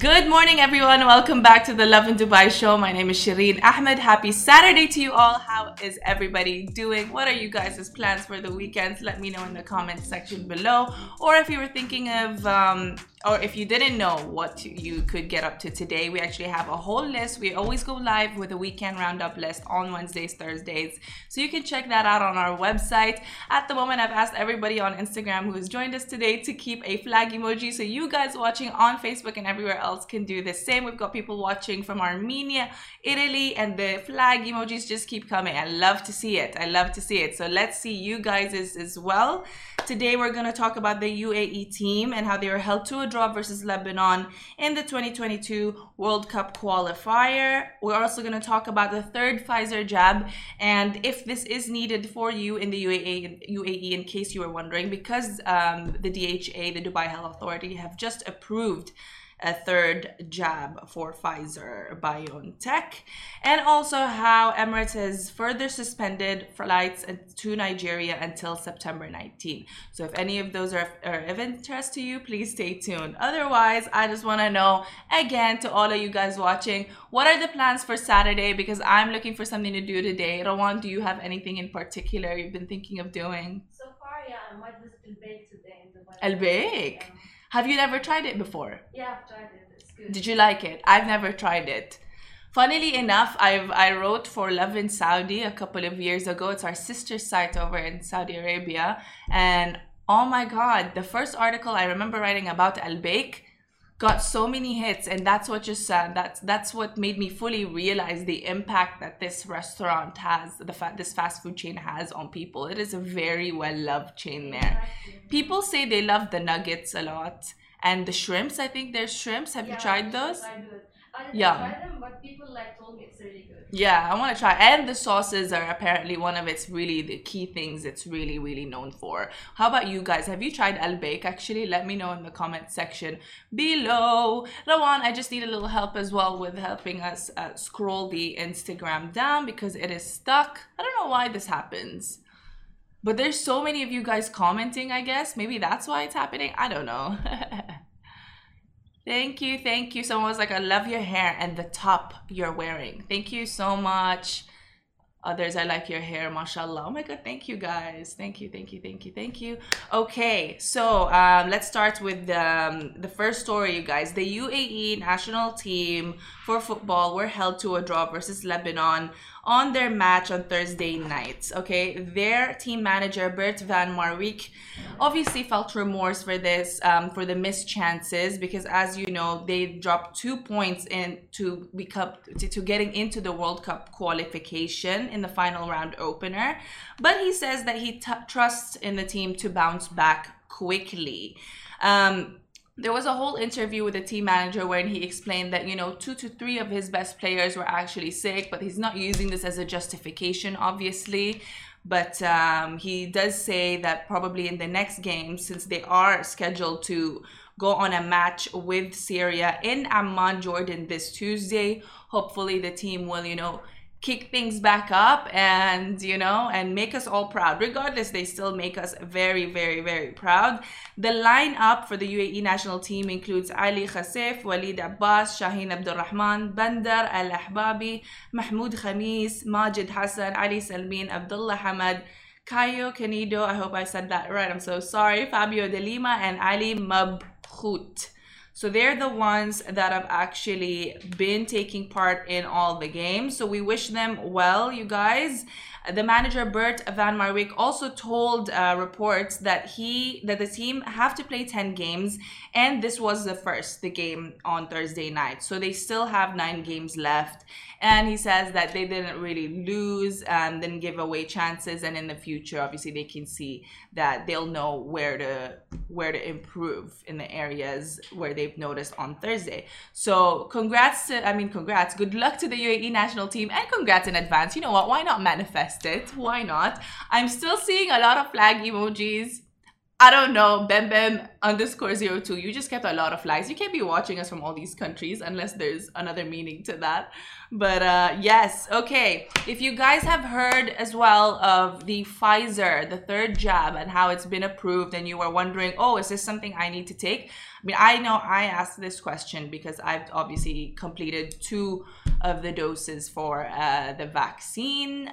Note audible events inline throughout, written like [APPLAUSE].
Good morning, everyone. Welcome back to the Lovin Dubai show. My name is Shireen Ahmed. Happy Saturday to you all. How is everybody doing? What are you guys' plans for the weekends? Let me know in the comments section below. Or if you were thinking of um, or if you didn't know what you could get up to today, we actually have a whole list. We always go live with a weekend roundup list on Wednesdays, Thursdays. So you can check that out on our website. At the moment, I've asked everybody on Instagram who has joined us today to keep a flag emoji. So you guys watching on Facebook and everywhere else can do the same. We've got people watching from Armenia, Italy, and the flag emojis just keep coming. I love to see it. I love to see it. So let's see you guys as, well. Today, we're going to talk about the UAE team and how they were held to a draw versus Lebanon in the 2022 World Cup qualifier. We're also going to talk about the third Pfizer jab and if this is needed for you in the UAE, UAE in case you were wondering, because um, the DHA, the Dubai Health Authority, have just approved a third jab for Pfizer BioNTech, and also how Emirates has further suspended flights to Nigeria until September 19. So, if any of those are, are of interest to you, please stay tuned. Otherwise, I just want to know again to all of you guys watching, what are the plans for Saturday? Because I'm looking for something to do today. Rawan, do you have anything in particular you've been thinking of doing? So far, yeah, I might Al Baik today. In Dubai. Al Baik. Yeah. Have you never tried it before? Yeah, I've tried it. It's good. Did you like it? I've never tried it. Funnily enough, I've I wrote for Lovin Saudi a couple of years ago. It's our sister site over in Saudi Arabia, and oh my god, the first article I remember writing about Al Baik got so many hits and that's what just uh, that's that's what made me fully realize the impact that this restaurant has the fa- this fast food chain has on people. It is a very well loved chain there. People say they love the nuggets a lot and the shrimps i think there's shrimps. Have yeah, you tried those? I didn't yeah. try them, but people like told me it's really good. Yeah, I want to try. And the sauces are apparently one of its really the key things it's really really known for. How about you guys? Have you tried Al Baik? Actually, let me know in the comment section below. Rawan, I just need a little help as well with helping us uh, scroll the Instagram down because it is stuck. I don't know why this happens. But there's so many of you guys commenting, I guess. Maybe that's why it's happening. I don't know. [LAUGHS] Thank you, thank you. Someone was like, I love your hair and the top you're wearing. Thank you so much. Others, I like your hair, mashallah. Oh my God, thank you guys. Thank you, thank you, thank you, thank you. Okay, so um, let's start with um, the first story, you guys. The UAE national team for football were held to a draw versus Lebanon on their match on Thursday night. Okay, their team manager Bert van Marwijk obviously felt remorse for this, um, for the missed chances, because as you know, they dropped two points in to become to, to getting into the World Cup qualification in the final round opener. But he says that he t- trusts in the team to bounce back quickly. Um, there was a whole interview with the team manager where he explained that you know two to three of his best players were actually sick but he's not using this as a justification obviously. But um, he does say that probably in the next game since they are scheduled to go on a match with syria in amman jordan this tuesday hopefully the team will you know kick things back up and you know and make us all proud. Regardless they still make us very very very proud. The lineup for the UAE national team includes Ali Khasif, Walid Abbas, Shaheen Abdurrahman, Bandar Al Ahbabi, Mahmoud Khamis, Majid Hassan, Ali Salmin, Abdullah Hamad, Caio Canedo, I hope I said that right, I'm so sorry, Fabio De Lima, and Ali Mabkhout. So they're the ones that have actually been taking part in all the games. So we wish them well, you guys. The manager Bert van Marwijk also told uh, reports that he that the team have to play 10 games and this was the first the game on Thursday night. So they still have 9 games left and he says that they didn't really lose and didn't give away chances and in the future obviously they can see that they'll know where to where to improve in the areas where they've noticed on Thursday. So congrats to I mean congrats, good luck to the UAE national team and congrats in advance. You know what? Why not manifest it? Why not? I'm still seeing a lot of flag emojis I don't know, Bem Bem underscore zero two. You just kept a lot of flags. You can't be watching us from all these countries unless there's another meaning to that. But uh, yes, okay. If you guys have heard as well of the Pfizer, the third jab, and how it's been approved, and you were wondering, oh, is this something I need to take? I mean, I know I asked this question because I've obviously completed two of the doses for uh, the vaccine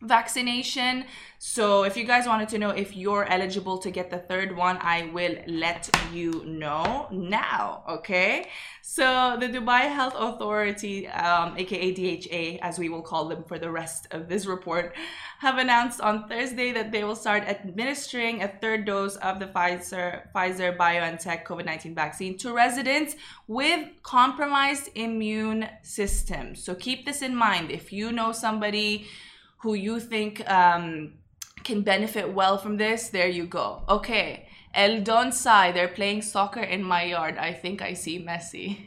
vaccination. So if you guys wanted to know if you're eligible to get the third one, I will let you know now, okay? So the Dubai Health Authority, um, aka DHA, as we will call them for the rest of this report, have announced on Thursday that they will start administering a third dose of the Pfizer Pfizer BioNTech COVID-19 vaccine to residents with compromised immune systems. So keep this in mind. If you know somebody who you think um, can benefit well from this, there you go. Okay. El Don Sai, they're playing soccer in my yard. I think I see Messi.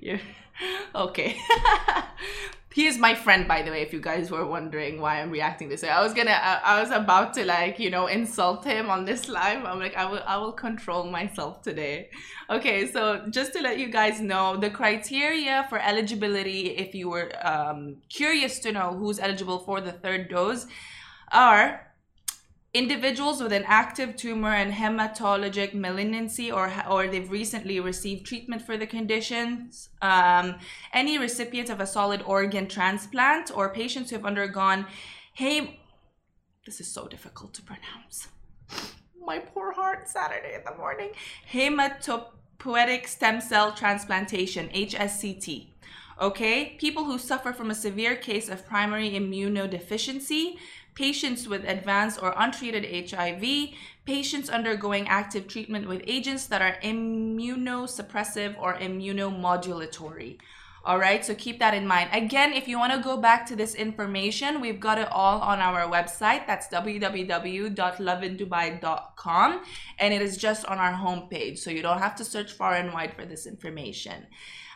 [LAUGHS] [LAUGHS] Okay. [LAUGHS] he is my friend by the way if you guys were wondering why i'm reacting this way. I was gonna I, I, was about to like you know insult him on this live. I'm like i will i will control myself today. Okay so just to let you guys know the criteria for eligibility if you were um, curious to know who's eligible for the third dose are individuals with an active tumor and hematologic malignancy or, or they've recently received treatment for the conditions, um, any recipient of a solid organ transplant or patients who have undergone hey this is so difficult to pronounce. My poor heart saturday in the morning. Hematopoietic stem cell transplantation hsct okay people who suffer from a severe case of primary immunodeficiency patients with advanced or untreated HIV, patients undergoing active treatment with agents that are immunosuppressive or immunomodulatory. All right, so keep that in mind. Again, if you want to go back to this information, we've got it all on our website. That's www.lovindubai.com. And it is just on our homepage. So you don't have to search far and wide for this information.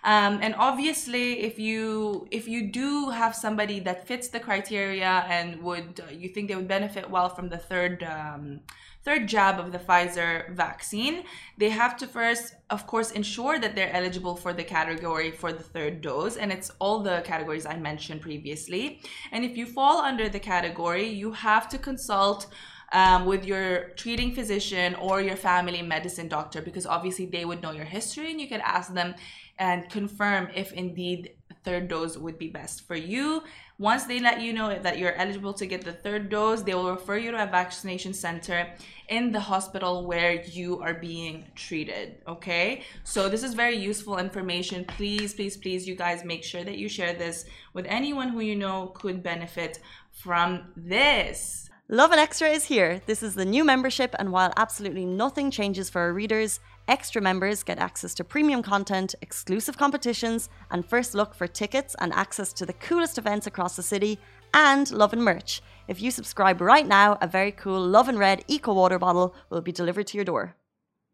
Um, and obviously, if you if you do have somebody that fits the criteria and would uh, you think they would benefit well from the third um, third jab of the Pfizer vaccine, they have to first, of course, ensure that they're eligible for the category for the third dose. And it's all the categories I mentioned previously. And if you fall under the category, you have to consult. Um, with your treating physician or your family medicine doctor because obviously they would know your history and you can ask them and confirm if indeed third dose would be best for you. Once they let you know that you're eligible to get the third dose, they will refer you to a vaccination center in the hospital where you are being treated. Okay, so this is very useful information. Please, please, please, you guys make sure that you share this with anyone who you know could benefit from this. Lovin Extra is here. This is the new membership, and while absolutely nothing changes for our readers, Extra members get access to premium content, exclusive competitions, and first look for tickets and access to the coolest events across the city and Lovin merch. If you subscribe right now, a very cool Lovin Red Eco Water bottle will be delivered to your door.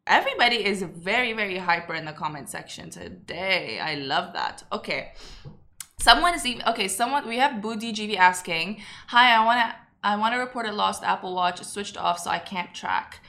Everybody is very, very hyper in the comment section today. I love that. Okay. Someone is even okay. Someone we have Budi GV asking, "Hi, I wanna I wanna report a lost Apple Watch. switched off, so I can't track."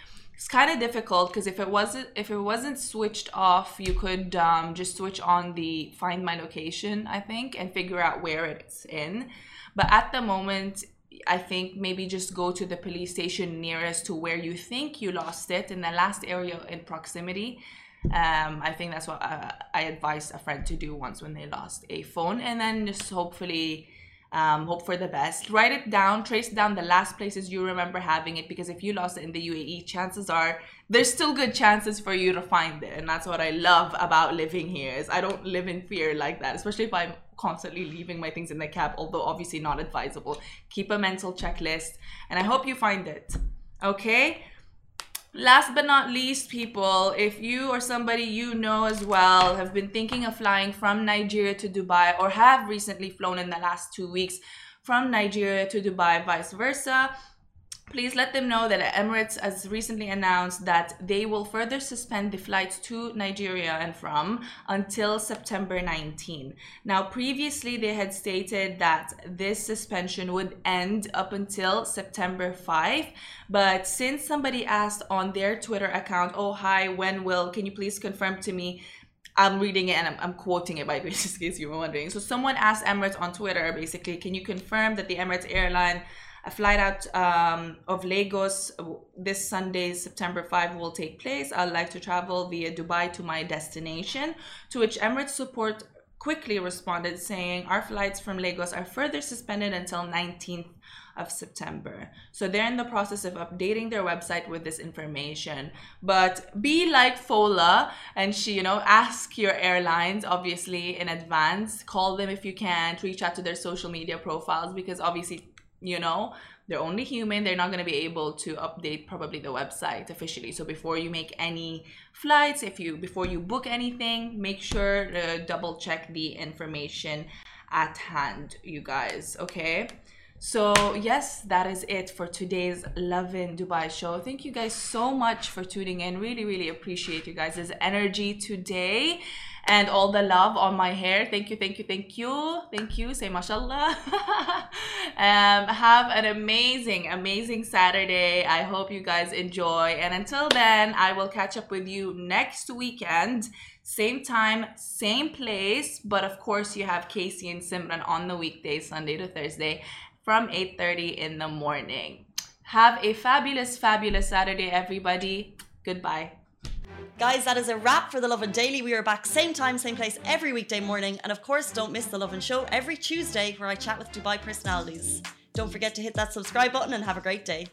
it's kind of difficult because if it wasn't if it wasn't switched off you could um, just switch on the find my location i think and figure out where it's in but at the moment i think maybe just go to the police station nearest to where you think you lost it in the last area in proximity um, i think that's what uh, i advised a friend to do once when they lost a phone and then just hopefully um, hope for the best. Write it down, trace down the last places you remember having it because if you lost it in the UAE, chances are there's still good chances for you to find it. And that's what I love about living here is I don't live in fear like that, especially if I'm constantly leaving my things in the cab, although obviously not advisable. Keep a mental checklist and I hope you find it. Okay? Last but not least, people, if you or somebody you know as well have been thinking of flying from Nigeria to Dubai or have recently flown in the last two weeks from Nigeria to Dubai, vice versa, please let them know that Emirates has recently announced that they will further suspend the flights to Nigeria and from until September 19. Now, previously they had stated that this suspension would end up until September 5, but since somebody asked on their Twitter account, "Oh hi, when will? Can you please confirm to me?" I'm reading it and I'm, I'm quoting it by the [LAUGHS] way, just in case you were wondering. So someone asked Emirates on Twitter, basically, can you confirm that the Emirates airline a flight out um, of Lagos this Sunday, September 5, will take place. I'd like to travel via Dubai to my destination. To which Emirates support quickly responded saying, Our flights from Lagos are further suspended until 19th of September. So they're in the process of updating their website with this information. But be like Fola and she, you know, ask your airlines obviously in advance. Call them if you can't, reach out to their social media profiles because obviously you know? They're only human. They're not going to be able to update probably the website officially. So before you make any flights if you before you book anything make sure to double check the information at hand you guys okay so yes that is it for today's Lovin dubai show thank you guys so much for tuning in really really appreciate you guys' energy today and all the love on my hair. Thank you, thank you, thank you, thank you. Say mashallah. [LAUGHS] um, have an amazing, amazing Saturday. I hope you guys enjoy. And until then, I will catch up with you next weekend. Same time, same place. But of course, you have Casey and Simran on the weekdays, Sunday to Thursday from 8.30 in the morning. Have a fabulous, fabulous Saturday, everybody. Goodbye. Guys, that is a wrap for the Lovin Daily. We are back same time, same place every weekday morning. And of course, don't miss the Lovin Show every Tuesday where I chat with Dubai personalities. Don't forget to hit that subscribe button and have a great day.